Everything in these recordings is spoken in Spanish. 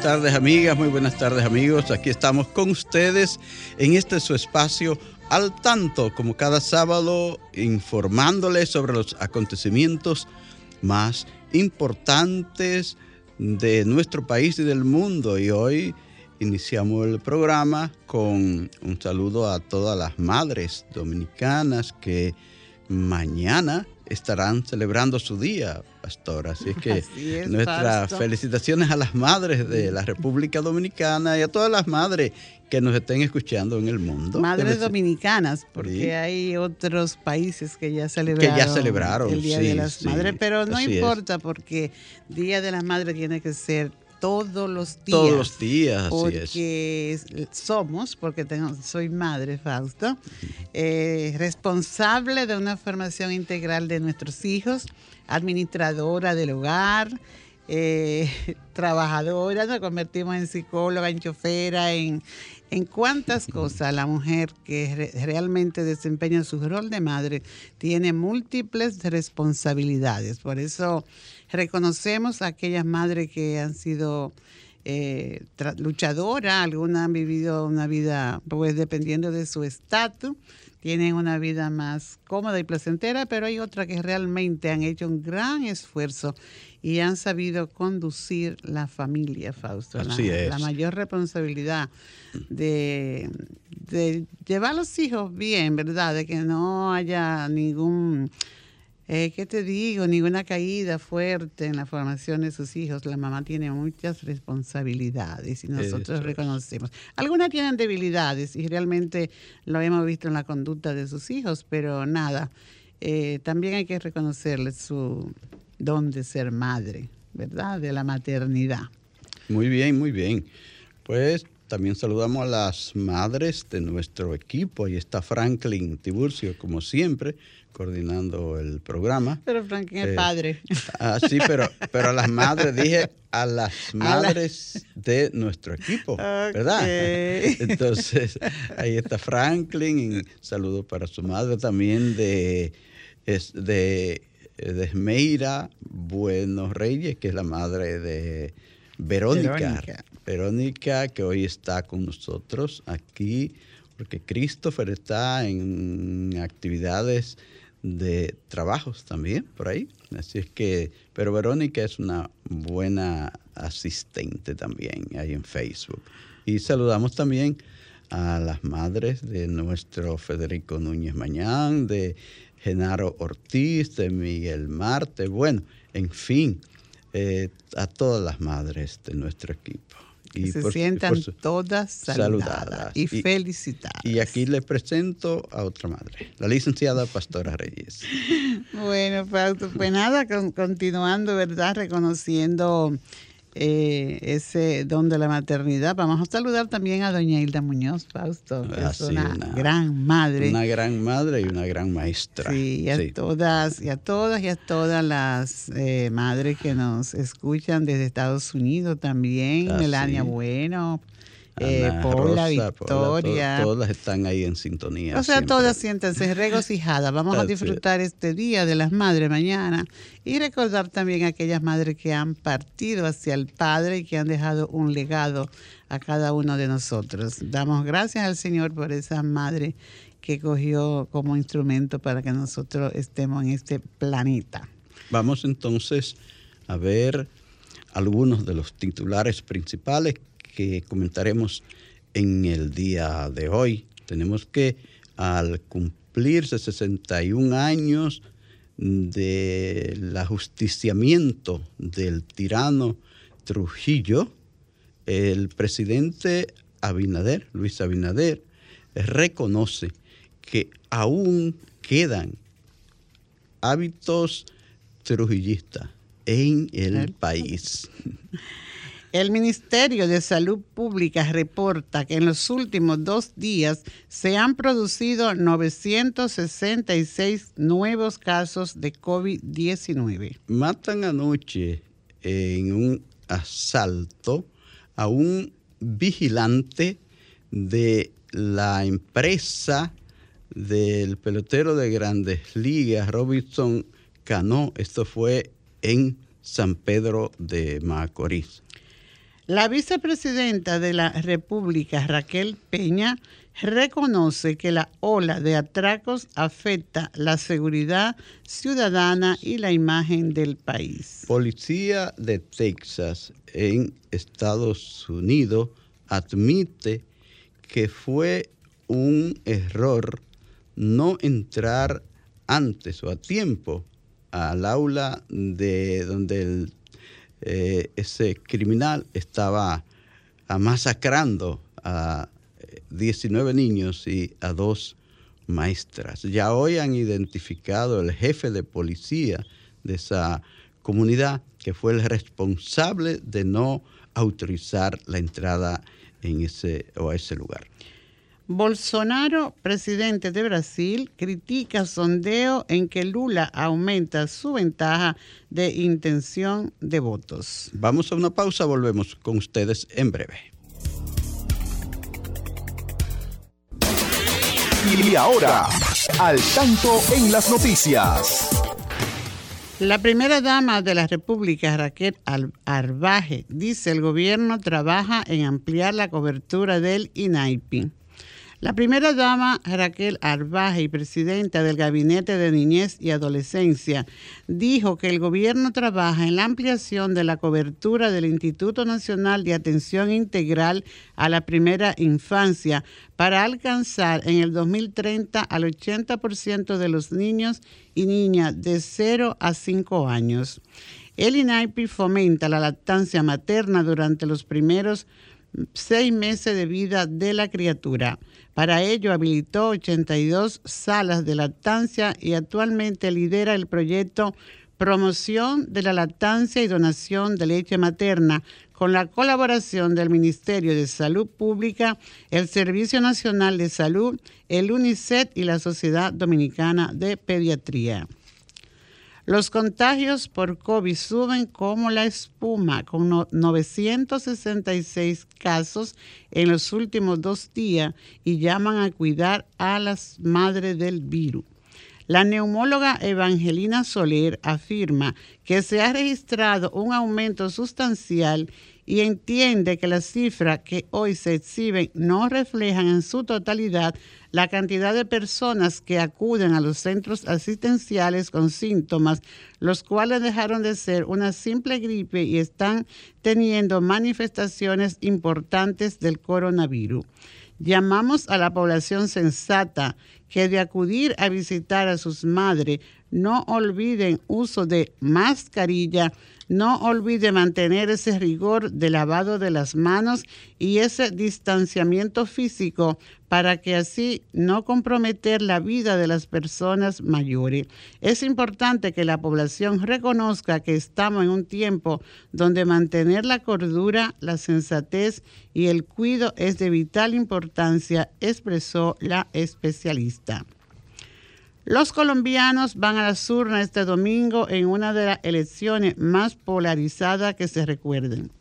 Buenas tardes amigas, muy buenas tardes amigos. Aquí estamos con ustedes en este su espacio al tanto, como cada sábado, informándoles sobre los acontecimientos más importantes de nuestro país y del mundo. Y hoy iniciamos el programa con un saludo a todas las madres dominicanas que mañana estarán celebrando su día, pastor. Así es que nuestras felicitaciones a las madres de la República Dominicana y a todas las madres que nos estén escuchando en el mundo. Madres dominicanas, porque hay otros países que ya celebraron, que ya celebraron el Día de las Madres, pero no importa porque Día de las Madres tiene que ser todos los días. Todos los días, así porque somos, porque tengo, soy madre, Fausto, eh, responsable de una formación integral de nuestros hijos, administradora del hogar, eh, trabajadora, nos convertimos en psicóloga, en chofera, en, en cuántas cosas la mujer que realmente desempeña su rol de madre tiene múltiples responsabilidades. Por eso reconocemos a aquellas madres que han sido eh, luchadoras, algunas han vivido una vida, pues dependiendo de su estatus, tienen una vida más cómoda y placentera, pero hay otras que realmente han hecho un gran esfuerzo y han sabido conducir la familia, Fausto. Así la, es. la mayor responsabilidad de, de llevar a los hijos bien, ¿verdad? De que no haya ningún eh, ¿qué te digo? Ninguna caída fuerte en la formación de sus hijos. La mamá tiene muchas responsabilidades y nosotros reconocemos. Algunas tienen debilidades y realmente lo hemos visto en la conducta de sus hijos, pero nada, eh, también hay que reconocerles su don de ser madre, ¿verdad? De la maternidad. Muy bien, muy bien. Pues también saludamos a las madres de nuestro equipo. Ahí está Franklin Tiburcio, como siempre coordinando el programa. Pero Franklin es eh, padre. Ah, sí, pero, pero a las madres, dije a las madres de nuestro equipo, ¿verdad? Entonces, ahí está Franklin, saludo para su madre también de, es de, de Esmeira Buenos Reyes, que es la madre de Verónica. Verónica. Verónica, que hoy está con nosotros aquí, porque Christopher está en actividades de trabajos también por ahí. Así es que, pero Verónica es una buena asistente también ahí en Facebook. Y saludamos también a las madres de nuestro Federico Núñez Mañán, de Genaro Ortiz, de Miguel Marte, bueno, en fin, eh, a todas las madres de nuestro equipo. Y se sientan todas saludadas, y, felicitadas. Y aquí le presento a otra madre, la licenciada Pastora Reyes. bueno, pues nada, continuando, ¿verdad? Reconociendo eh, ese don de la maternidad. Vamos a saludar también a doña Hilda Muñoz, Fausto, que es una, gran madre. Una gran madre y una gran maestra. Sí, y a todas, y a todas y a todas las eh, madres que nos escuchan desde Estados Unidos también, Melania Bueno, eh, Paula, Victoria. todas están ahí en sintonía. O sea, todas siéntense regocijadas. Vamos a disfrutar este Día de las Madres mañana y recordar también a aquellas madres que han partido hacia el Padre y que han dejado un legado a cada uno de nosotros. Damos gracias al Señor por esa madre que cogió como instrumento para que nosotros estemos en este planeta. Vamos entonces a ver algunos de los titulares principales que comentaremos en el día de hoy. Tenemos que al cumplirse 61 años del ajusticiamiento del tirano Trujillo, el presidente Abinader, Luis Abinader, reconoce que aún quedan hábitos trujillistas en el país. El Ministerio de Salud Pública reporta que en los últimos dos días se han producido 966 nuevos casos de COVID-19. Matan anoche en un asalto a un vigilante de la empresa del pelotero de grandes ligas, Robinson Cano. Esto fue en San Pedro de Macorís. La vicepresidenta de la República, Raquel Peña, reconoce que la ola de atracos afecta la seguridad ciudadana y la imagen del país. Policía de Texas en Estados Unidos admite que fue un error no entrar antes o a tiempo al aula de donde eh, ese criminal estaba masacrando a 19 niños y a dos maestras. Ya hoy han identificado el jefe de policía de esa comunidad que fue el responsable de no autorizar la entrada en ese o a ese lugar. Bolsonaro, presidente de Brasil, critica sondeo en que Lula aumenta su ventaja de intención de votos. Vamos a una pausa, volvemos con ustedes en breve. Y ahora, al tanto en las noticias. La primera dama de la República, Raquel Arbaje, dice el gobierno trabaja en ampliar la cobertura del INAIPI. La primera dama, Raquel Arbaje, y presidenta del Gabinete de Niñez y Adolescencia, dijo que el gobierno trabaja en la ampliación de la cobertura del Instituto Nacional de Atención Integral a la Primera Infancia para alcanzar en el 2030 al 80% de los niños y niñas de 0 a 5 años. El INAIPI fomenta la lactancia materna durante los primeros seis meses de vida de la criatura. Para ello habilitó 82 salas de lactancia y actualmente lidera el proyecto Promoción de la Lactancia y Donación de Leche Materna con la colaboración del Ministerio de Salud Pública, el Servicio Nacional de Salud, el UNICEF y la Sociedad Dominicana de Pediatría. Los contagios por COVID suben como la espuma, con 966 casos en los últimos dos días y llaman a cuidar a las madres del virus. La neumóloga Evangelina Soler afirma que se ha registrado un aumento sustancial y entiende que las cifras que hoy se exhiben no reflejan en su totalidad la cantidad de personas que acuden a los centros asistenciales con síntomas, los cuales dejaron de ser una simple gripe y están teniendo manifestaciones importantes del coronavirus. Llamamos a la población sensata que de acudir a visitar a sus madres no olviden uso de mascarilla, no olvide mantener ese rigor de lavado de las manos y ese distanciamiento físico para que así no comprometer la vida de las personas mayores. Es importante que la población reconozca que estamos en un tiempo donde mantener la cordura, la sensatez y el cuidado es de vital importancia, expresó la especialista. Los colombianos van a las urnas este domingo en una de las elecciones más polarizadas que se recuerden.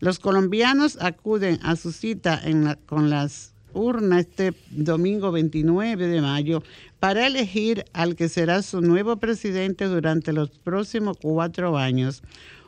Los colombianos acuden a su cita con las urnas este domingo 29 de mayo para elegir al que será su nuevo presidente durante los próximos cuatro años.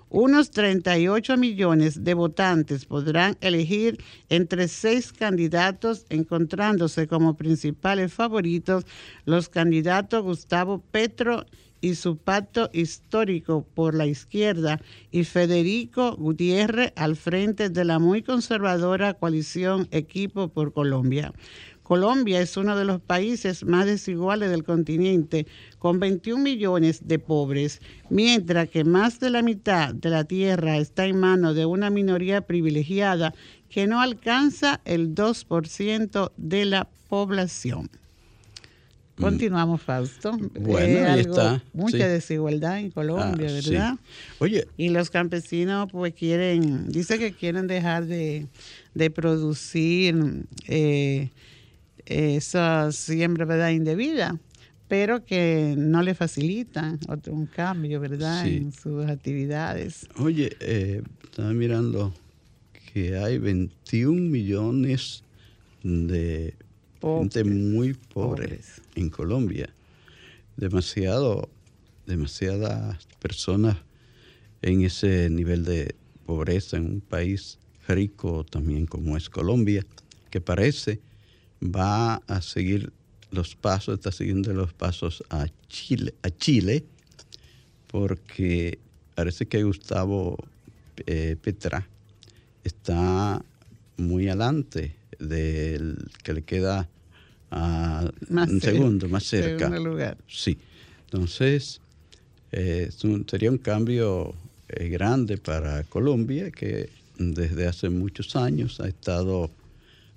Unos 38 millones de votantes podrán elegir entre seis candidatos, encontrándose como principales favoritos los candidatos Gustavo Petro y su pacto histórico por la izquierda y Federico Gutiérrez al frente de la muy conservadora coalición Equipo por Colombia. Colombia es uno de los países más desiguales del continente, con 21 millones de pobres, mientras que más de la mitad de la tierra está en manos de una minoría privilegiada que no alcanza el 2% de la población. Mm. Continuamos, Fausto. Bueno, ahí está. Mucha desigualdad en Colombia, ah, ¿verdad? Oye. Y los campesinos, pues quieren, dice que quieren dejar de, producir eh, esa siembra ¿verdad? indebida, pero que no le facilita otro, un cambio ¿verdad? en sus actividades. Oye, eh, estaba mirando que hay 21 millones de gente muy pobre en Colombia. Demasiado, demasiadas personas en ese nivel de pobreza en un país rico también como es Colombia, que parece va a seguir los pasos, está siguiendo los pasos a Chile, a Chile porque parece que Gustavo eh, Petra está muy adelante del que le queda a un segundo más cerca. Lugar. Sí. Entonces, eh, sería un cambio eh, grande para Colombia que desde hace muchos años ha estado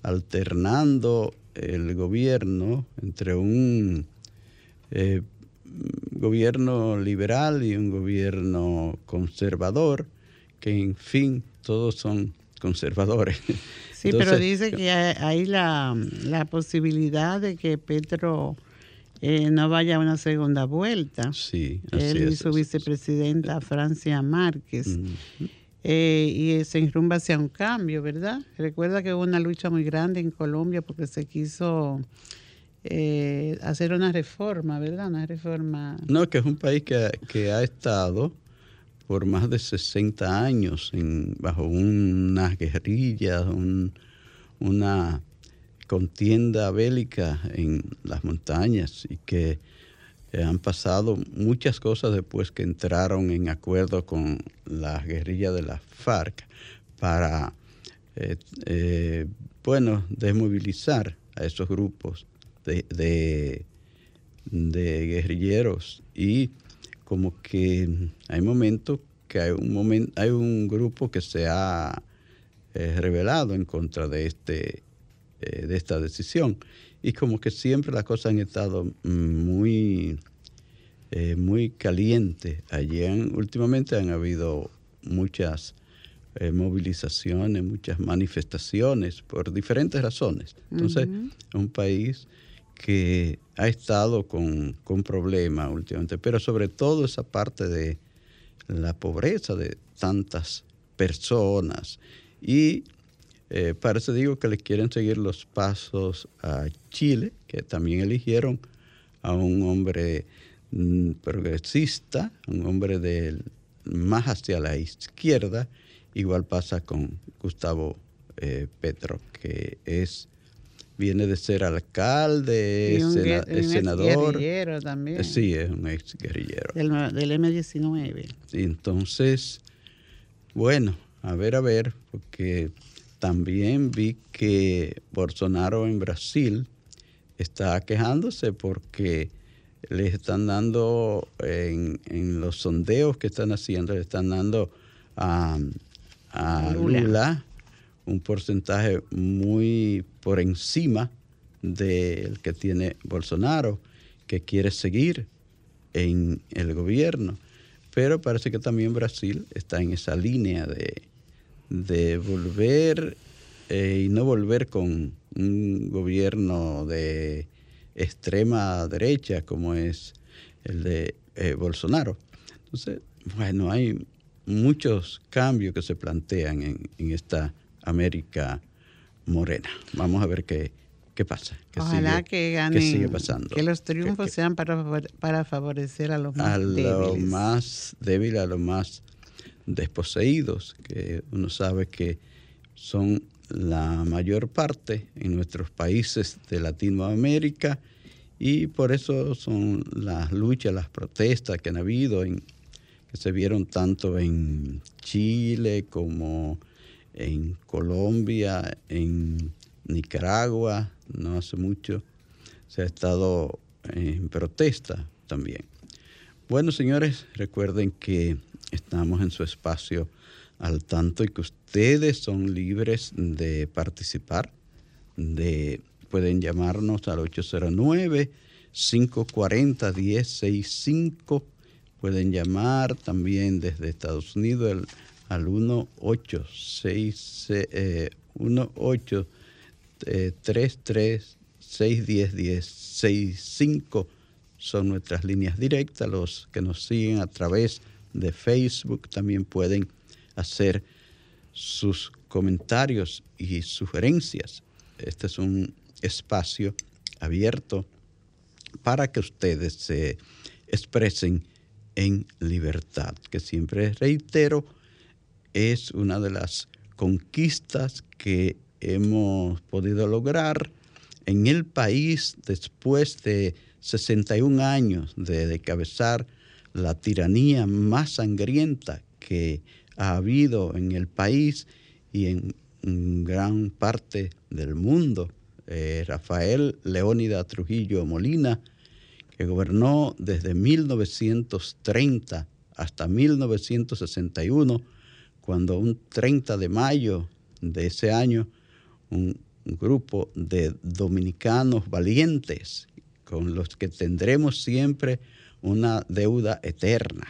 alternando el gobierno entre un eh, gobierno liberal y un gobierno conservador, que en fin, todos son conservadores. Sí, pero dice que hay la, posibilidad de que Petro eh, no vaya a una segunda vuelta. Sí, Él y su vicepresidenta Francia Márquez. Eh, y se enrumba hacia un cambio, ¿verdad? Recuerda que hubo una lucha muy grande en Colombia porque se quiso eh, hacer una reforma, ¿verdad? Una reforma. No, que es un país que, que ha estado por más de 60 años en, bajo unas guerrillas, una contienda bélica en las montañas y que eh, han pasado muchas cosas después que entraron en acuerdo con las guerrillas de la FARC para, eh, eh, bueno, desmovilizar a esos grupos de, de, guerrilleros. Y como que hay momentos que hay un hay un grupo que se ha revelado en contra de este de esta decisión y como que siempre las cosas han estado muy, eh, muy calientes. Allí últimamente han habido muchas eh, movilizaciones, muchas manifestaciones por diferentes razones. Entonces, es un país que ha estado con, con problemas últimamente, pero sobre todo esa parte de la pobreza de tantas personas y eh, parece, digo, que le quieren seguir los pasos a Chile, que también eligieron a un hombre mm, progresista, un hombre del, más hacia la izquierda. Igual pasa con Gustavo eh, Petro, que es viene de ser alcalde, es, senador. guerrillero también. Sí, es un ex guerrillero. Del, del M19. Entonces, bueno, a ver, a ver, porque también vi que Bolsonaro en Brasil está quejándose porque le están dando en, los sondeos que están haciendo, le están dando a, Lula. un porcentaje muy por encima del que tiene Bolsonaro, que quiere seguir en el gobierno. Pero parece que también Brasil está en esa línea de, de volver eh, y no volver con un gobierno de extrema derecha como es el de eh, Bolsonaro. Entonces, bueno, hay muchos cambios que se plantean en, esta América morena. Vamos a ver qué, qué pasa. Ojalá que ganen, pasando. Que los triunfos sean para, para favorecer a los más a débiles. A los más débiles, a los más desposeídos, que uno sabe que son la mayor parte en nuestros países de Latinoamérica y por eso son las luchas, las protestas que han habido, que se vieron tanto en Chile como en Colombia, en Nicaragua, no hace mucho, se ha estado en protesta también. Bueno, señores, recuerden que estamos en su espacio al tanto y que ustedes son libres de participar, de pueden llamarnos al 809-540-1065. Pueden llamar también desde Estados Unidos al, al 1-866-33-610-1065. Son nuestras líneas directas. Los que nos siguen a través de Facebook también pueden hacer sus comentarios y sugerencias. Este es un espacio abierto para que ustedes se expresen en libertad, que siempre reitero, es una de las conquistas que hemos podido lograr en el país después de 61 años de decabezar la tiranía más sangrienta que ha habido en el país y en gran parte del mundo. Eh, Rafael Leónida Trujillo Molina, que gobernó desde 1930 hasta 1961, cuando un 30 de mayo de ese año, un, grupo de dominicanos valientes con los que tendremos siempre una deuda eterna,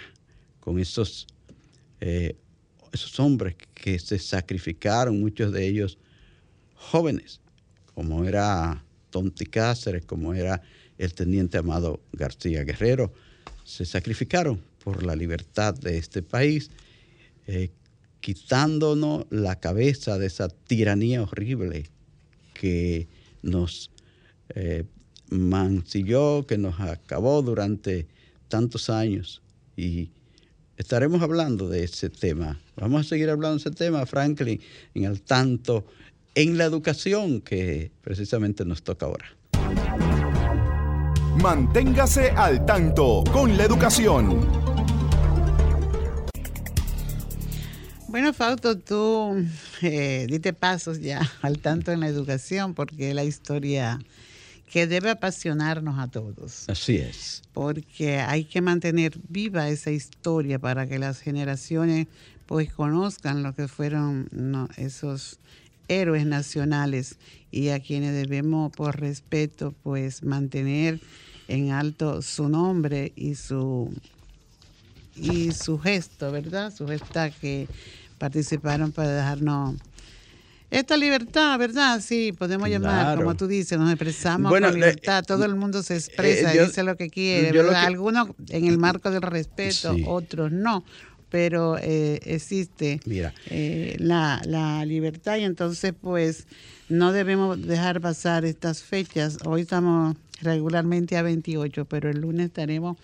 con esos, eh, esos hombres que se sacrificaron, muchos de ellos jóvenes, como era Tonti Cáceres, como era el teniente Amado García Guerrero, se sacrificaron por la libertad de este país, eh, quitándonos la cabeza de esa tiranía horrible que nos eh, mancilló, que nos acabó durante tantos años. Y estaremos hablando de ese tema. Vamos a seguir hablando de ese tema, Franklin, en el tanto en la educación que precisamente nos toca ahora. Manténgase al tanto con la educación. Bueno, Fausto, tú eh, dite pasos ya al tanto en la educación porque la historia que debe apasionarnos a todos. Así es. Porque hay que mantener viva esa historia para que las generaciones pues conozcan lo que fueron esos héroes nacionales y a quienes debemos por respeto pues mantener en alto su nombre y su y su gesto, ¿verdad? Su gesta que participaron para dejarnos esta libertad, ¿verdad? Sí, podemos llamar, como tú dices, nos expresamos con libertad, todo el mundo se expresa y dice lo que quiere, Algunos en el marco del respeto, otros no pero eh, existe eh, la, la, libertad y entonces pues no debemos dejar pasar estas fechas. Hoy estamos regularmente a 28, pero el lunes estaremos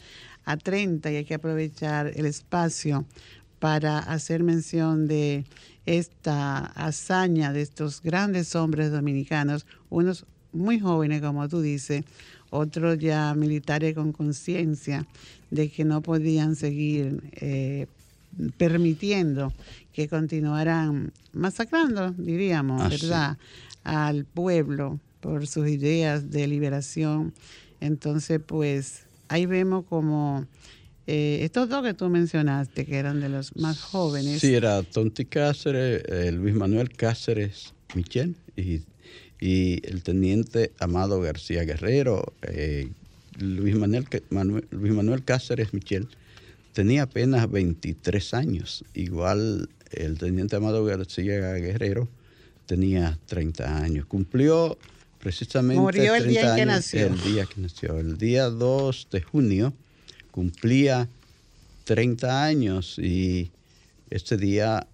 a 30 y hay que aprovechar el espacio para hacer mención de esta hazaña de estos grandes hombres dominicanos, unos muy jóvenes, como tú dices, otros ya militares con conciencia de que no podían seguir eh, permitiendo que continuaran masacrando, diríamos, ah, ¿verdad?, al pueblo por sus ideas de liberación. Entonces, pues ahí vemos como eh, estos dos que tú mencionaste, que eran de los más jóvenes. Sí, era Tonti Cáceres, eh, Luis Manuel Cáceres Michel y, el teniente Amado García Guerrero, eh, Luis, Manuel, Luis Manuel Cáceres Michel tenía apenas 23 años. Igual el teniente Amado García Guerrero tenía 30 años. Cumplió precisamente Murió el día que nació. El día que nació. El día 2 de junio cumplía 30 años y ese día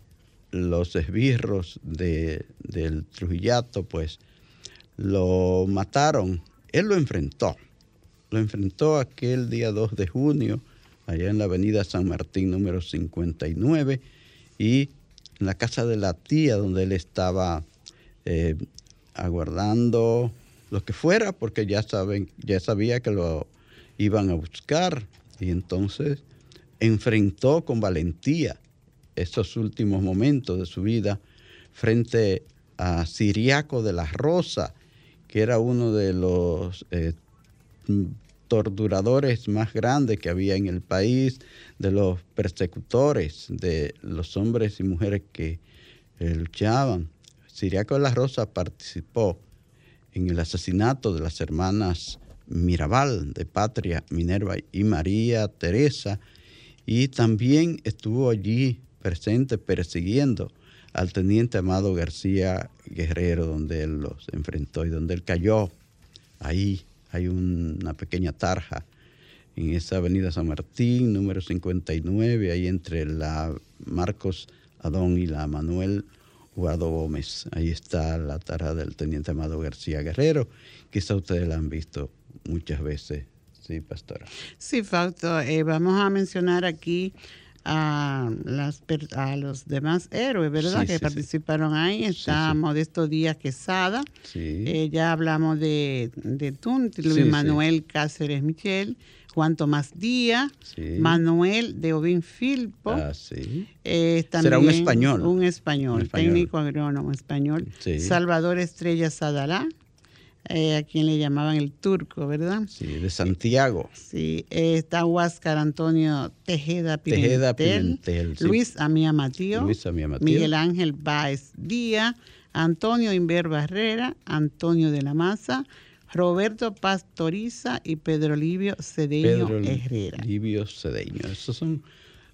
los esbirros de, del Trujillato, pues lo mataron. Él lo enfrentó. Lo enfrentó aquel día 2 de junio, allá en la avenida San Martín número 59, y en la casa de la tía donde él estaba eh, aguardando lo que fuera, porque ya, saben, ya sabía que lo iban a buscar. Y entonces enfrentó con valentía esos últimos momentos de su vida frente a Siriaco de la Rosa, que era uno de los eh, torturadores más grandes que había en el país, de los persecutores, de los hombres y mujeres que eh, luchaban. Siriaco de la Rosa participó en el asesinato de las hermanas Mirabal de Patria, Minerva y María Teresa, y también estuvo allí presente persiguiendo al teniente Amado García Guerrero, donde él los enfrentó y donde él cayó. Ahí hay una pequeña tarja en esa avenida San Martín, número 59, ahí entre la Marcos Adón y la Manuel Guado Gómez. Ahí está la tarja del teniente Amado García Guerrero. Quizá ustedes la han visto muchas veces. Sí, pastora. Sí, Fausto, eh, vamos a mencionar aquí a, las, a los demás héroes, ¿verdad? que participaron ahí. Está Modesto Díaz Quesada. Eh, ya hablamos de, de Tunti, Luis Manuel Cáceres Michel. Juan Tomás Díaz, Manuel de Obin Filpo. Ah, eh, Será un español. Un español, técnico agrónomo español. Salvador Estrella Sadalá, eh, a quien le llamaban el turco, ¿verdad? Sí, de Santiago. Sí, eh, está Huáscar Antonio Tejeda Pimentel, Luis Amía Matío, Miguel Ángel Báez Díaz, Antonio Inver Barrera, Antonio de la Maza, Roberto Pastoriza y Pedro Livio Cedeño Pedro Herrera. Livio Cedeño, esos son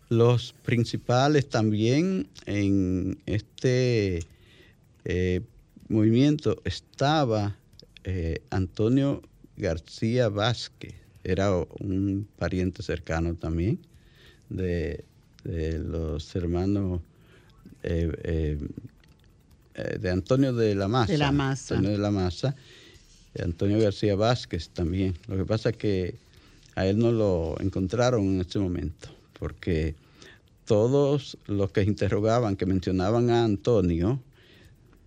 los principales también en este eh, movimiento. Estaba eh, Antonio García Vázquez era un pariente cercano también de, los hermanos eh, eh, de Antonio de la Maza. De la Maza. Antonio de la Maza. Antonio García Vázquez también. Lo que pasa es que a él no lo encontraron en ese momento, porque todos los que interrogaban, que mencionaban a Antonio,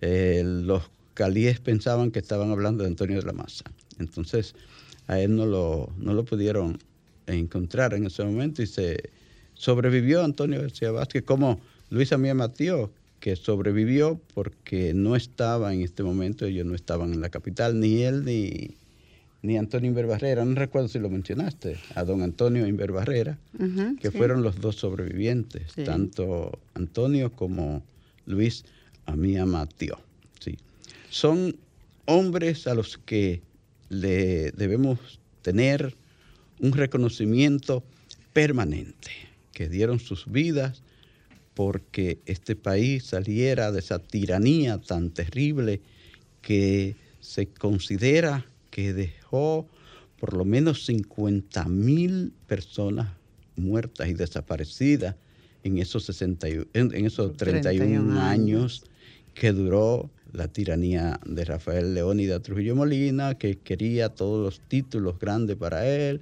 los calíes pensaban que estaban hablando de Antonio de la Maza. Entonces, a él no lo, no lo pudieron encontrar en ese momento y se sobrevivió Antonio García Vázquez como Luis Amía Matío, que sobrevivió porque no estaba en este momento, ellos no estaban en la capital, ni él ni, ni Antonio Inver Barrera, no recuerdo si lo mencionaste, a don Antonio Inver Barrera, que fueron los dos sobrevivientes, tanto Antonio como Luis Amía Matío son hombres a los que le debemos tener un reconocimiento permanente, que dieron sus vidas porque este país saliera de esa tiranía tan terrible que se considera que dejó por lo menos 50 mil personas muertas y desaparecidas en esos, 60, en esos 31, años que duró la tiranía de Rafael Leónida Trujillo Molina, que quería todos los títulos grandes para él,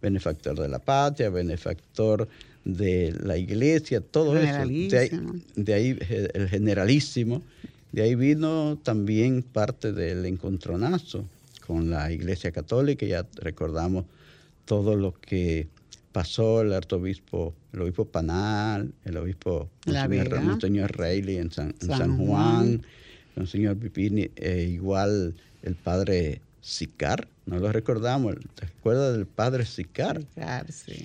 benefactor de la patria, benefactor de la iglesia, todo eso. De ahí, el generalísimo. De ahí vino también parte del encontronazo con la iglesia católica, ya recordamos todo lo que pasó el arzobispo, el obispo Panal, el obispo Monseñor, Reilly en San, Juan señor Pipini, eh, igual el padre Sicar, no lo recordamos, ¿te acuerdas del padre Sicar?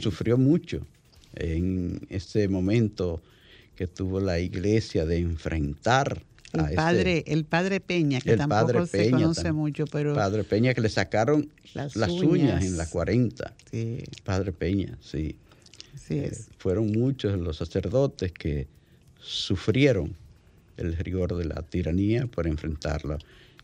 Sufrió mucho en ese momento que tuvo la iglesia de enfrentar el padre, el padre Peña, que tampoco se conoce mucho, pero... Padre Peña que le sacaron las, uñas. en la 40. Sí. Padre Peña, sí. Eh, fueron muchos los sacerdotes que sufrieron el rigor de la tiranía por enfrentarlo,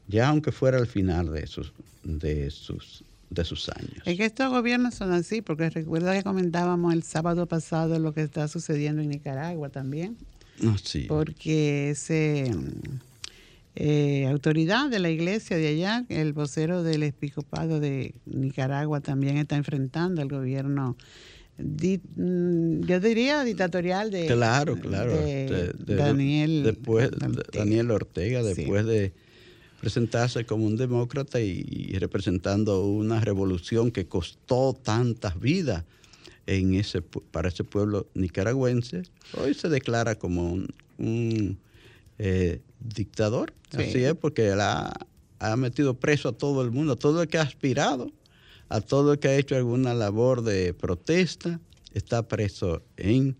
ya aunque fuera al final de sus, de sus de sus años. Es que estos gobiernos son así, porque recuerda que comentábamos el sábado pasado lo que está sucediendo en Nicaragua también. Ah, sí. Porque ese eh, autoridad de la iglesia de allá, el vocero del episcopado de Nicaragua también está enfrentando al gobierno mm, yo diría dictatorial de claro claro Daniel después Daniel Ortega después de presentarse como un demócrata y, representando una revolución que costó tantas vidas en ese para ese pueblo nicaragüense hoy se declara como un, eh, dictador. Así es, porque él ha, metido preso a todo el mundo, a todo el que ha aspirado, a todo el que ha hecho alguna labor de protesta, está preso en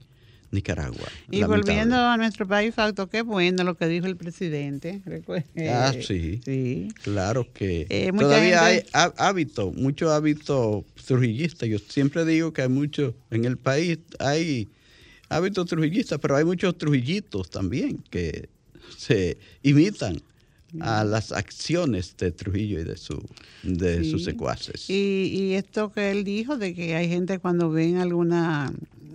Nicaragua. Y volviendo a nuestro país, Facto, qué bueno lo que dijo el presidente. Ah, sí. sí. Claro que eh, todavía hay hábito, mucho hábito trujillista. Yo siempre digo que hay mucho, en el país hay hábitos trujillistas, pero hay muchos trujillitos también que se imitan a las acciones de Trujillo y de, su, de sus secuaces. Y, esto que él dijo de que hay gente cuando ven alguna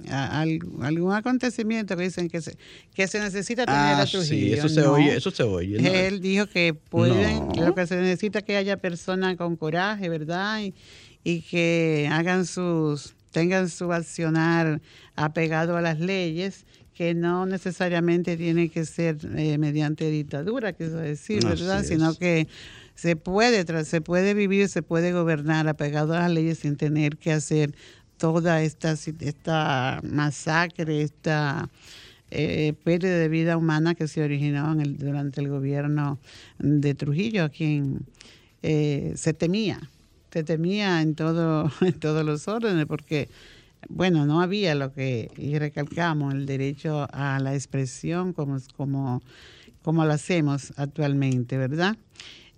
algún acontecimiento que dicen que se, que se necesita tener a ah, Trujillo. Sí, eso se oye, eso se oye. Él dijo que pueden, lo que se necesita es que haya personas con coraje, ¿verdad? Y, y que hagan sus, tengan su accionar apegado a las leyes que no necesariamente tiene que ser eh, mediante dictadura, quiero decir, ¿verdad? Sino que se puede, se puede vivir, se puede gobernar apegado a las leyes sin tener que hacer toda esta, esta masacre, esta eh, pérdida de vida humana que se originó en el, durante el gobierno de Trujillo, a quien eh, se temía, se temía en, todo, en todos los órdenes, porque bueno, no había lo que, y recalcamos, el derecho a la expresión como, como, como lo hacemos actualmente, ¿verdad?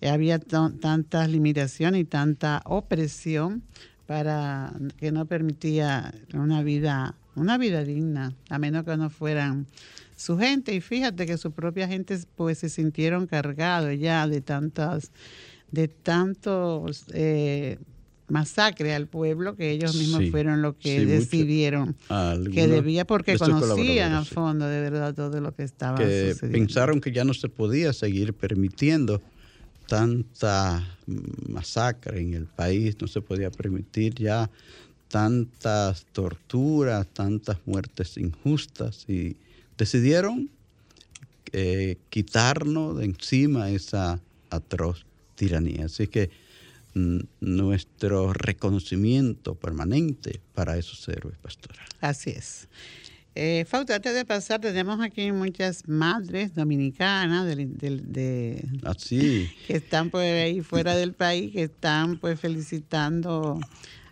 Había tantas limitaciones y tanta opresión para que no permitía una vida, una vida digna, a menos que no fueran su gente. Y fíjate que su propia gente pues se sintieron cargados ya de tantas, de tantos eh, masacre al pueblo que ellos mismos fueron los que decidieron que debía porque conocían a fondo de verdad todo lo que estaba que pensaron que ya no se podía seguir permitiendo tanta masacre en el país no se podía permitir ya tantas torturas tantas muertes injustas y decidieron eh, quitarnos de encima esa atroz tiranía. Así que nuestro reconocimiento permanente para esos héroes, pastora. Así es. Eh, Fausto, antes de pasar, tenemos aquí muchas madres dominicanas de, Así. que están por ahí fuera del país, que están pues felicitando,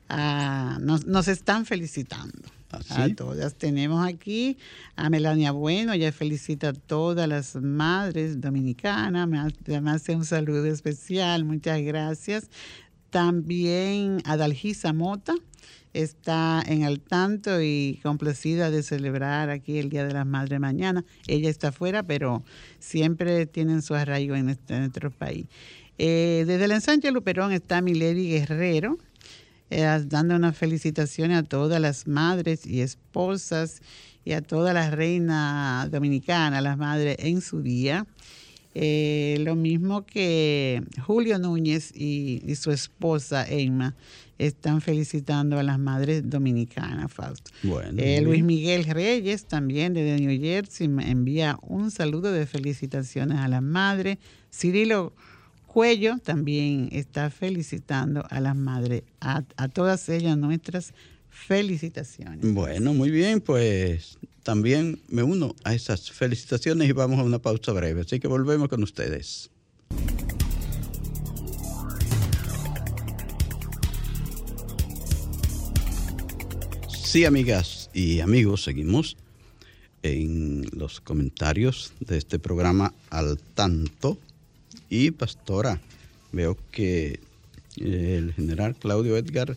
a, nos, están felicitando. A todas. Tenemos aquí a Melania Bueno, ella felicita a todas las madres dominicanas, además hace un saludo especial, muchas gracias. También Adalgisa Mota está en el tanto y complacida de celebrar aquí el Día de las Madres mañana. Ella está afuera, pero siempre tienen su arraigo en, este, nuestro país. Eh, desde el ensanche Luperón está Milady Guerrero, eh, dando unas felicitaciones a todas las madres y esposas y a todas las reinas dominicanas, las madres en su día. Eh, lo mismo que Julio Núñez y, su esposa Emma están felicitando a las madres dominicanas, Fausto. Eh, Luis Miguel Reyes, también desde New Jersey, me envía un saludo de felicitaciones a las madres. Cirilo Cuello también está felicitando a las madres, a, todas ellas nuestras felicitaciones. Bueno, muy bien, pues también me uno a esas felicitaciones y vamos a una pausa breve. Así que volvemos con ustedes. Sí, amigas y amigos, seguimos en los comentarios de este programa al tanto. Y pastora, veo que el general Claudio Edgar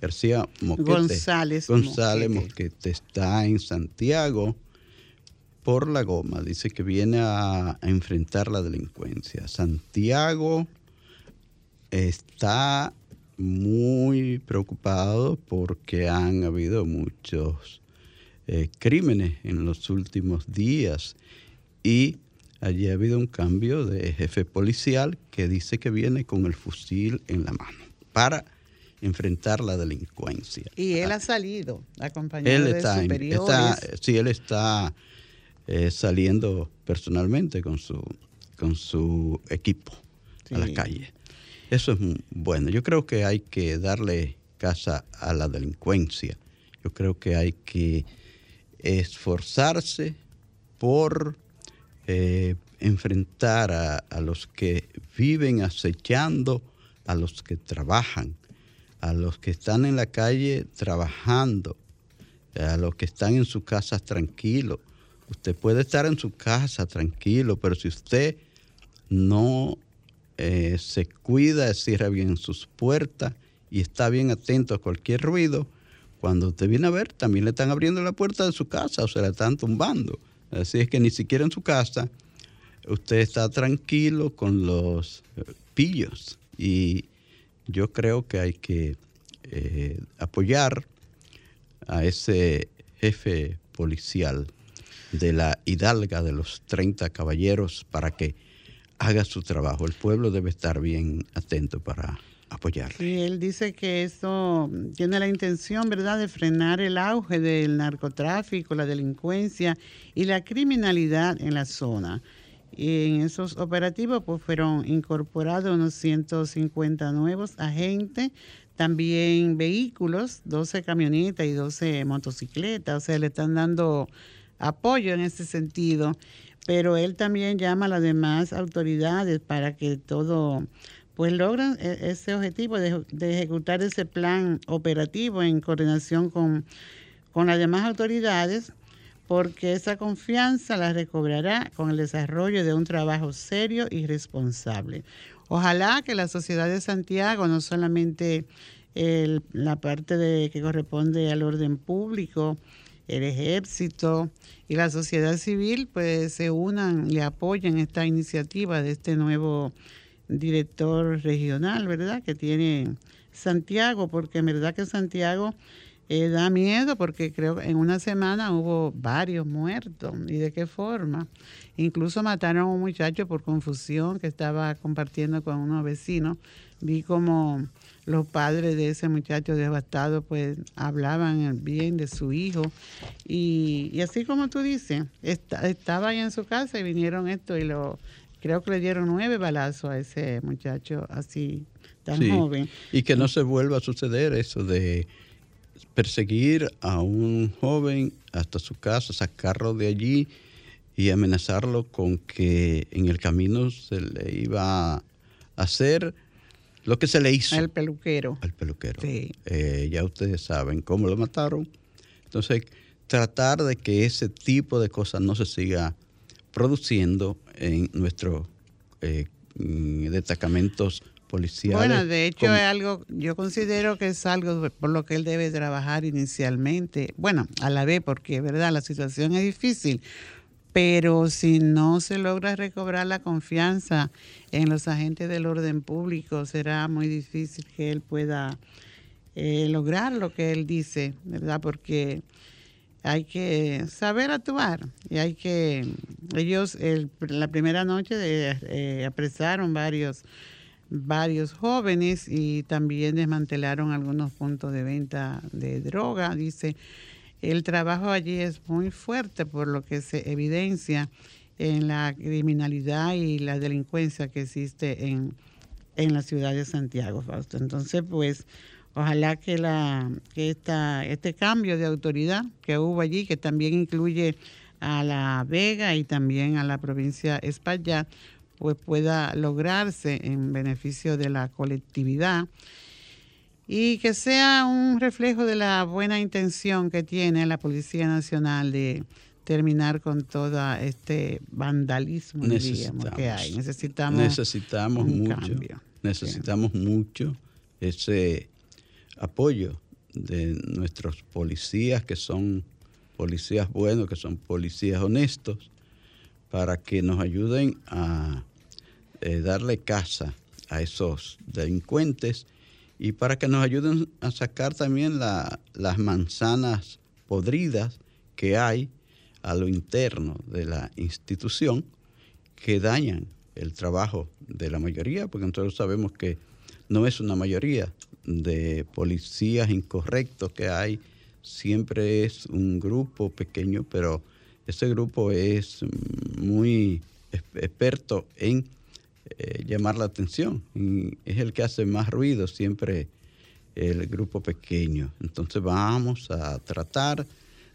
García Moquete. González. González Moquete. está en Santiago por la goma. Dice que viene a, enfrentar la delincuencia. Santiago está muy preocupados porque han habido muchos eh, crímenes en los últimos días y allí ha habido un cambio de jefe policial que dice que viene con el fusil en la mano para enfrentar la delincuencia. Y él ha salido acompañado de superiores. sí, él está eh, saliendo personalmente con su, con su equipo a la calle. Eso es bueno. Yo creo que hay que darle casa a la delincuencia. Yo creo que hay que esforzarse por eh, enfrentar a, los que viven acechando, a los que trabajan, a los que están en la calle trabajando, a los que están en su casa tranquilo. Usted puede estar en su casa tranquilo, pero si usted no eh, se cuida, cierra bien sus puertas y está bien atento a cualquier ruido, cuando usted viene a ver, también le están abriendo la puerta de su casa o se la están tumbando. Así es que ni siquiera en su casa usted está tranquilo con los pillos. Y yo creo que hay que eh, apoyar a ese jefe policial de la hidalga de los 30 caballeros para que haga su trabajo. El pueblo debe estar bien atento para apoyar. Y él dice que eso tiene la intención, ¿verdad?, de frenar el auge del narcotráfico, la delincuencia y la criminalidad en la zona. Y en esos operativos pues fueron incorporados unos 150 nuevos agentes, también vehículos, 12 camionetas y 12 motocicletas, o sea, le están dando apoyo en ese sentido, pero él también llama a las demás autoridades para que todo pues logran e, ese objetivo de, ejecutar ese plan operativo en coordinación con, con las demás autoridades, porque esa confianza la recobrará con el desarrollo de un trabajo serio y responsable. Ojalá que la sociedad de Santiago, no solamente la parte de, que corresponde al orden público, el ejército y la sociedad civil, pues se unan y apoyen esta iniciativa de este nuevo director regional, ¿verdad? Que tiene Santiago, porque en verdad que Santiago eh, da miedo, porque creo que en una semana hubo varios muertos. ¿Y de qué forma? Incluso mataron a un muchacho por confusión que estaba compartiendo con unos vecinos. Vi como los padres de ese muchacho devastado pues hablaban bien de su hijo y, así como tú dices, estaba ahí en su casa y vinieron esto y lo creo que le dieron nueve balazos a ese muchacho así tan joven. Y que no se vuelva a suceder eso de perseguir a un joven hasta su casa, sacarlo de allí y amenazarlo con que en el camino se le iba a hacer lo que se le hizo. Al peluquero. Al peluquero. Sí. Eh, ya ustedes saben cómo lo mataron. Entonces, tratar de que ese tipo de cosas no se siga produciendo en nuestros eh, mm, destacamentos policiales. Bueno, de hecho es algo, yo considero que es algo por lo que él debe trabajar inicialmente. Bueno, a la vez, porque verdad, la situación es difícil, pero si no se logra recobrar la confianza en los agentes del orden público, será muy difícil que él pueda eh, lograr lo que él dice, ¿verdad? Porque hay que saber actuar y hay que ellos la primera noche de, eh, apresaron varios varios jóvenes y también desmantelaron algunos puntos de venta de droga dice el trabajo allí es muy fuerte por lo que se evidencia en la criminalidad y la delincuencia que existe en, en la ciudad de Santiago, Fausto. Entonces, pues, ojalá que, la, que esta, este cambio de autoridad que hubo allí, que también incluye a La Vega y también a la provincia Espaillat, pues pueda lograrse en beneficio de la colectividad y que sea un reflejo de la buena intención que tiene la Policía Nacional de terminar con todo este vandalismo que hay. Necesitamos, necesitamos mucho, necesitamos mucho ese apoyo de nuestros policías que son policías buenos, que son policías honestos, para que nos ayuden a eh, darle casa a esos delincuentes y para que nos ayuden a sacar también las manzanas podridas que hay a lo interno de la institución que dañan el trabajo de la mayoría, porque nosotros sabemos que no es una mayoría de policías incorrectos que hay, siempre es un grupo pequeño, pero ese grupo es muy experto en eh, llamar la atención. es el que hace más ruido siempre el grupo pequeño. Entonces vamos a tratar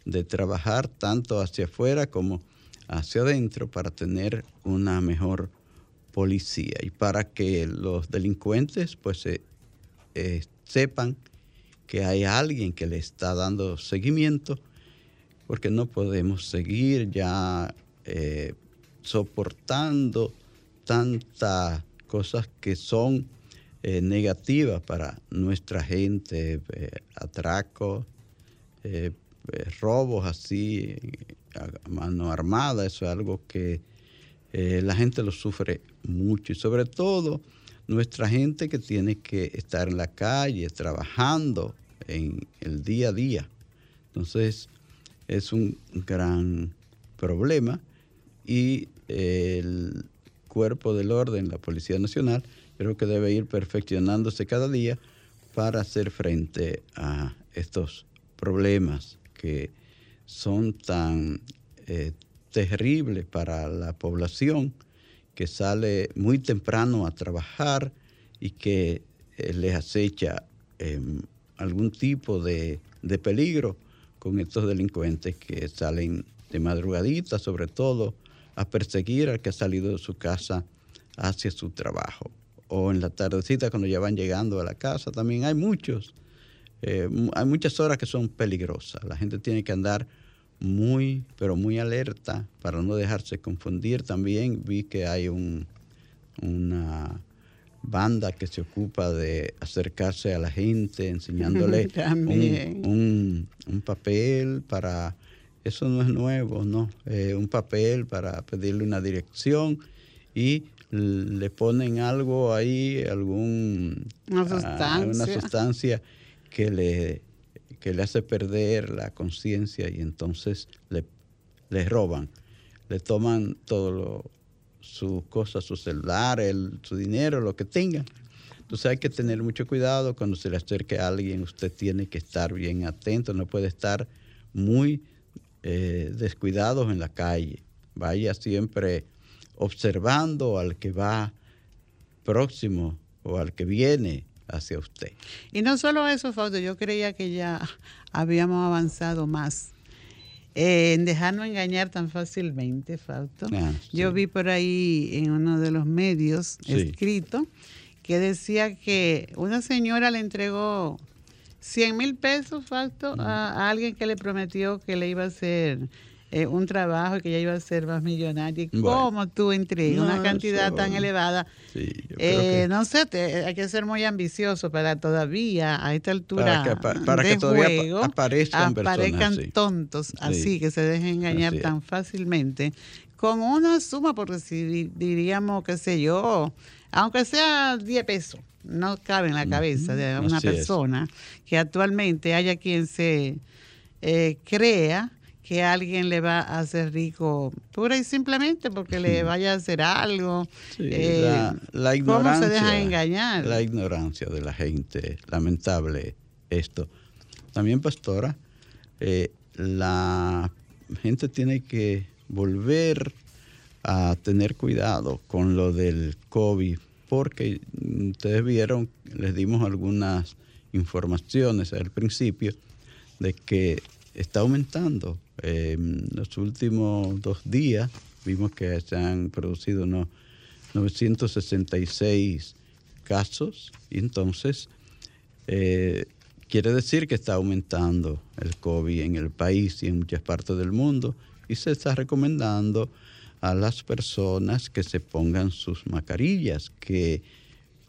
de trabajar tanto hacia afuera como hacia adentro para tener una mejor policía y para que los delincuentes pues eh, sepan que hay alguien que le está dando seguimiento porque no podemos seguir ya eh, soportando tantas cosas que son eh, negativas para nuestra gente, atracos, robos así, mano armada, eso es algo que la gente lo sufre mucho y sobre todo nuestra gente que tiene que estar en la calle trabajando en el día a día. Entonces es un gran problema y el cuerpo del orden, la Policía Nacional, creo que debe ir perfeccionándose cada día para hacer frente a estos problemas que son tan eh, terribles para la población que sale muy temprano a trabajar y que eh, les acecha em, algún tipo de, de peligro con estos delincuentes que salen de madrugadita, sobre todo a perseguir al que ha salido de su casa hacia su trabajo. O en la tardecita cuando ya van llegando a la casa, también hay muchos, eh, hay muchas horas que son peligrosas. La gente tiene que andar muy, pero muy alerta para no dejarse confundir. También vi que hay un, una banda que se ocupa de acercarse a la gente, enseñándole un, un, papel para eso no es nuevo, ¿no? Eh, un papel para pedirle una dirección y le ponen algo ahí, algún, una ah, sustancia, una sustancia que, le, le hace perder la conciencia y entonces le, roban, le toman todo sus cosas, su celular, el, su dinero, lo que tengan. Entonces hay que tener mucho cuidado cuando se le acerque a alguien, usted tiene que estar bien atento, no puede estar muy eh, descuidados en la calle. Vaya siempre observando al que va próximo o al que viene hacia usted. Y no solo eso, Fausto, yo creía que ya habíamos avanzado más en dejarnos engañar tan fácilmente, Fausto. Ah, yo vi por ahí en uno de los medios escrito que decía que una señora le entregó 100 mil pesos, Facto, a, alguien que le prometió que le iba a hacer eh, un trabajo que ya iba a ser más millonario. ¿Cómo tú entregas una cantidad tan elevada? Eh, no sé, hay que ser muy ambicioso para todavía a esta altura para que, juego aparezcan, tontos así, que se dejen engañar tan fácilmente con una suma, por recibir, diríamos, qué sé yo, aunque sea 10 pesos no cabe en la cabeza de una persona que actualmente haya quien se eh, crea que alguien le va a hacer rico pura y simplemente porque le vaya a hacer algo. Eh, la, ignorancia, ¿Cómo se deja engañar? La ignorancia de la gente, lamentable esto. También, pastora, eh, la gente tiene que volver a tener cuidado con lo del COVID porque ustedes vieron, les dimos algunas informaciones al principio de que está aumentando. En los últimos dos días vimos que se han producido unos 966 casos y entonces eh, quiere decir que está aumentando el COVID en el país y en muchas partes del mundo y se está recomendando a las personas que se pongan sus mascarillas, que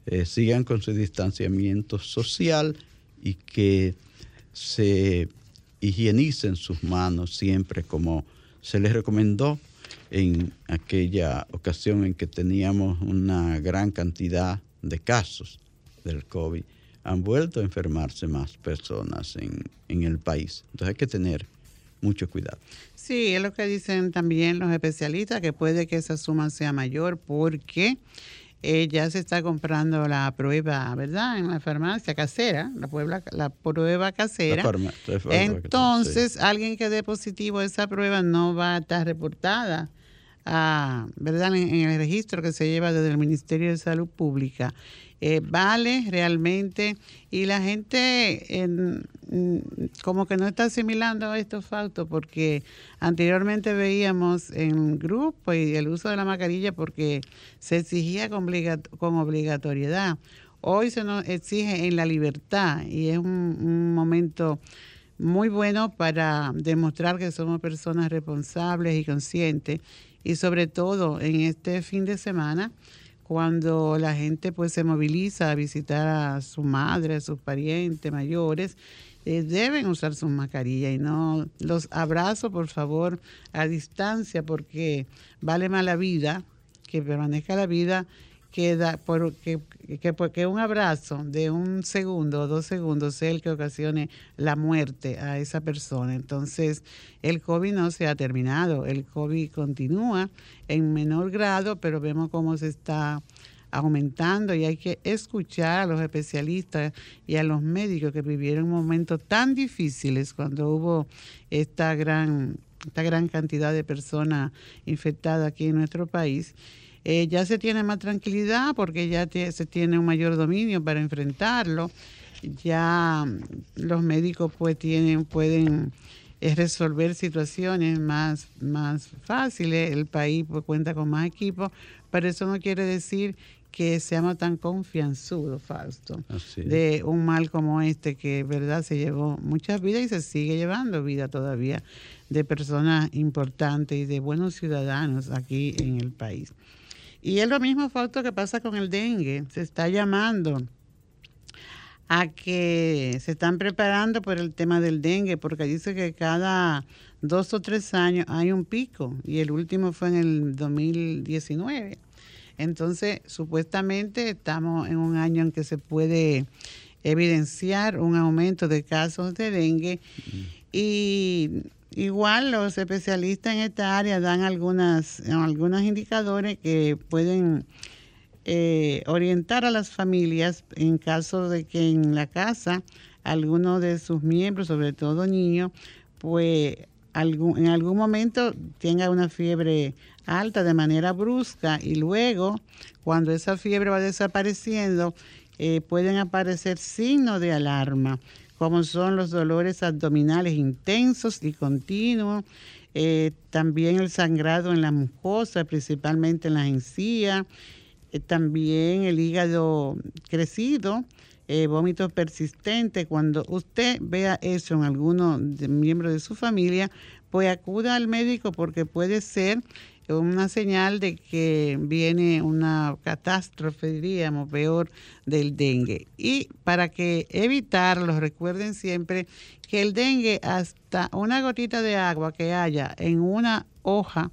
eh, sigan con su distanciamiento social y que se higienicen sus manos siempre como se les recomendó en aquella ocasión en que teníamos una gran cantidad de casos del COVID han vuelto a enfermarse más personas en, en el país. Entonces hay que tener mucho cuidado. Sí, es lo que dicen también los especialistas, que puede que esa suma sea mayor porque eh, ya se está comprando la prueba, ¿verdad? En la farmacia casera, la, prueba, la prueba casera. Entonces, alguien que dé positivo a esa prueba no va a estar reportada. Ah, ¿verdad? En, en, el registro que se lleva desde el Ministerio de Salud Pública. Eh, vale realmente y la gente en, mm, como que no está asimilando estos factos porque anteriormente veíamos en grupo y el uso de la mascarilla porque se exigía con, obligatoriedad. Hoy se nos exige en la libertad y es un momento muy bueno para demostrar que somos personas responsables y conscientes y sobre todo en este fin de semana cuando la gente pues se moviliza a visitar a su madre, a sus parientes mayores, eh, deben usar sus mascarillas y no los abrazo por favor a distancia porque vale más la vida que permanezca la vida queda porque que, un abrazo de un segundo o dos segundos sea el que ocasione la muerte a esa persona. Entonces, el COVID no se ha terminado, el COVID continúa en menor grado, pero vemos cómo se está aumentando y hay que escuchar a los especialistas y a los médicos que vivieron momentos tan difíciles cuando hubo esta gran, esta gran cantidad de personas infectadas aquí en nuestro país eh, ya se tiene más tranquilidad porque ya se tiene un mayor dominio para enfrentarlo. Ya mm, los médicos pues tienen, pueden eh, resolver situaciones más, más fáciles. El país pues, cuenta con más equipos, pero eso no quiere decir que seamos tan confianzudos, Fausto, de un mal como este que, verdad, se llevó muchas vidas y se sigue llevando vida todavía de personas importantes y de buenos ciudadanos aquí en el país. Y es lo mismo, Fausto, que pasa con el dengue. Se está llamando a que se están preparando por el tema del dengue, porque dice que cada dos o tres años hay un pico y el último fue en el 2019. Entonces, supuestamente estamos en un año en que se puede evidenciar un aumento de casos de dengue y Igual los especialistas en esta área dan algunas, algunos indicadores que pueden eh, orientar a las familias en caso de que en la casa alguno de sus miembros, sobre todo niños, pues algún, en algún momento tenga una fiebre alta de manera brusca y luego cuando esa fiebre va desapareciendo eh, pueden aparecer signos de alarma como son los dolores abdominales intensos y continuos, eh, también el sangrado en la mucosa, principalmente en las encías, eh, también el hígado crecido, eh, vómitos persistentes. Cuando usted vea eso en alguno de miembros de su familia, pues acuda al médico porque puede ser una señal de que viene una catástrofe, diríamos, peor del dengue. Y para que evitarlo, recuerden siempre que el dengue, hasta una gotita de agua que haya en una hoja,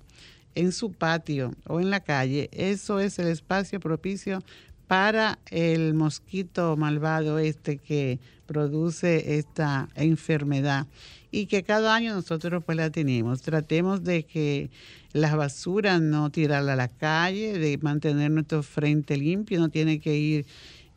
en su patio o en la calle, eso es el espacio propicio para el mosquito malvado este que produce esta enfermedad y que cada año nosotros pues la tenemos. Tratemos de que las basuras no tirarla a la calle, de mantener nuestro frente limpio, no tiene que ir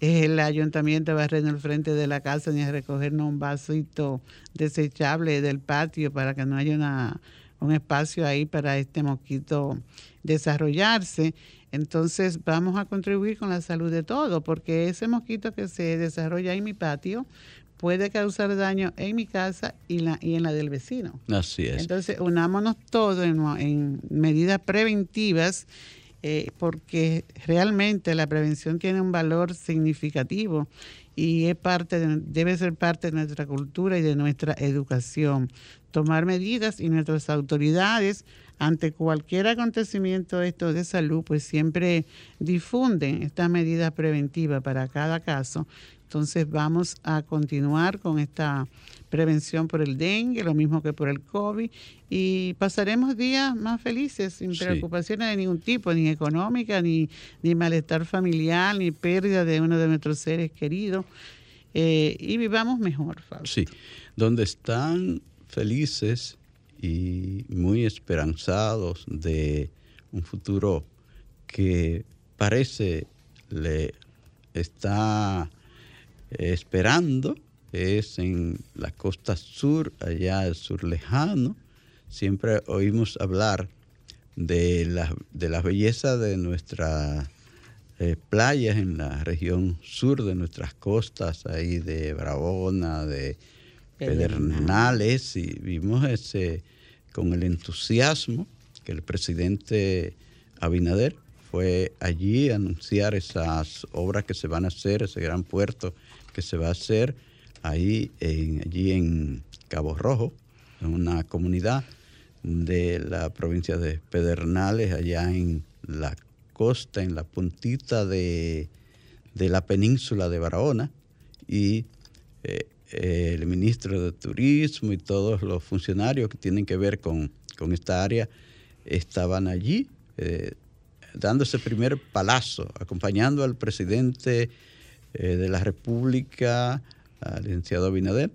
el ayuntamiento a barrer el frente de la casa ni a recogernos un vasito desechable del patio para que no haya una, un espacio ahí para este mosquito desarrollarse. Entonces vamos a contribuir con la salud de todos, porque ese mosquito que se desarrolla en mi patio puede causar daño en mi casa y, la, y en la del vecino. Así es. Entonces, unámonos todos en, medidas preventivas, eh, porque realmente la prevención tiene un valor significativo y es parte debe ser parte de nuestra cultura y de nuestra educación. Tomar medidas y nuestras autoridades ante cualquier acontecimiento esto de salud, pues siempre difunden estas medidas preventivas para cada caso entonces vamos a continuar con esta prevención por el dengue, lo mismo que por el COVID, y pasaremos días más felices, sin preocupaciones de ningún tipo, ni económica, ni, ni malestar familiar, ni pérdida de uno de nuestros seres queridos. eh, y vivamos mejor, Fausto. Sí, donde están felices y muy esperanzados de un futuro que parece le está esperando es en la costa sur, allá el sur lejano. Siempre oímos hablar de la, de la belleza de nuestras eh, playas en la región sur de nuestras costas, ahí de Bravona, de Pedernales, y vimos ese con el entusiasmo que el presidente Abinader fue allí anunciar esas obras que se van a hacer, ese gran puerto que se va a hacer ahí en, allí en Cabo Rojo, en una comunidad de la provincia de Pedernales, allá en la costa, en la puntita de, la península de Barahona, y eh, el ministro de Turismo y todos los funcionarios que tienen que ver con, esta área estaban allí eh, dando ese primer palazo, acompañando al presidente eh, de la República, al licenciado Abinader,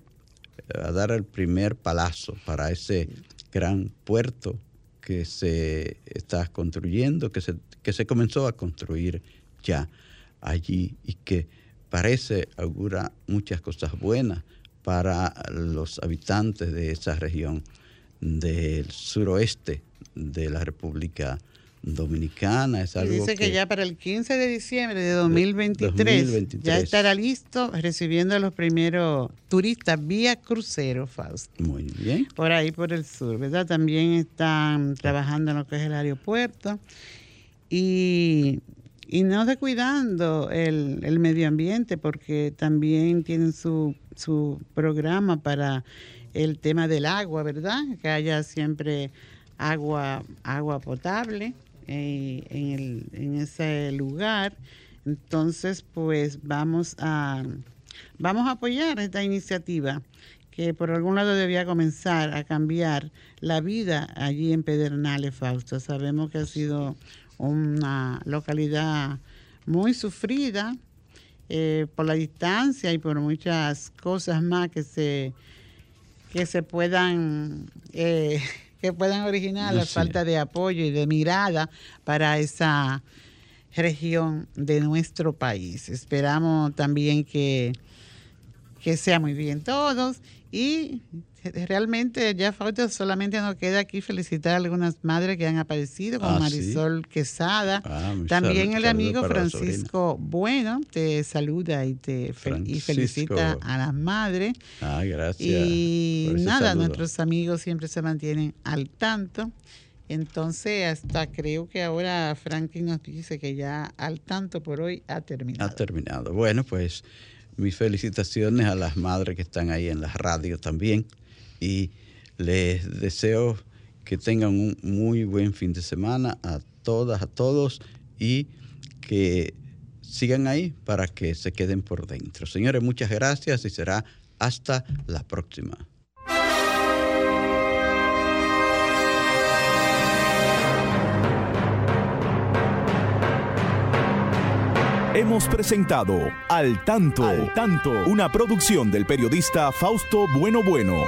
a dar el primer palazo para ese gran puerto que se está construyendo, que se, que se comenzó a construir ya allí y que parece augura muchas cosas buenas para los habitantes de esa región del suroeste de la República Dominicana. Es algo dice que, ya para el 15 de diciembre de 2023, ya estará listo recibiendo a los primeros turistas vía crucero, Fausto. Muy bien. Por ahí, por el sur, ¿verdad? También están trabajando en lo que es el aeropuerto y, no descuidando el, el medio ambiente porque también tienen su, su programa para el tema del agua, ¿verdad? Que haya siempre agua, agua potable eh, en, el, en ese lugar. Entonces, pues vamos a, vamos a apoyar esta iniciativa que por algún lado debía comenzar a cambiar la vida allí en Pedernales, Fausto. Sabemos que ha sido una localidad muy sufrida eh, por la distancia y por muchas cosas más que se, que se puedan eh, que puedan originar la falta de apoyo y de mirada para esa región de nuestro país. Esperamos también que, que sea muy bien todos y realmente ya falta solamente nos queda aquí felicitar a algunas madres que han aparecido, como ah, Marisol Quesada. Ah, También el amigo Francisco Bueno te saluda y te y felicita a las madres. Ah, gracias. Y nada, nuestros amigos siempre se mantienen al tanto. Entonces, hasta creo que ahora Franklin nos dice que ya al tanto por hoy ha terminado. Ha terminado. Bueno, pues mis felicitaciones a las madres que están ahí en la radio también y les deseo que tengan un muy buen fin de semana a todas, a todos y que sigan ahí para que se queden por dentro. Señores, muchas gracias y será hasta la próxima. Hemos presentado Al Tanto, Al Tanto, una producción del periodista Fausto Bueno Bueno.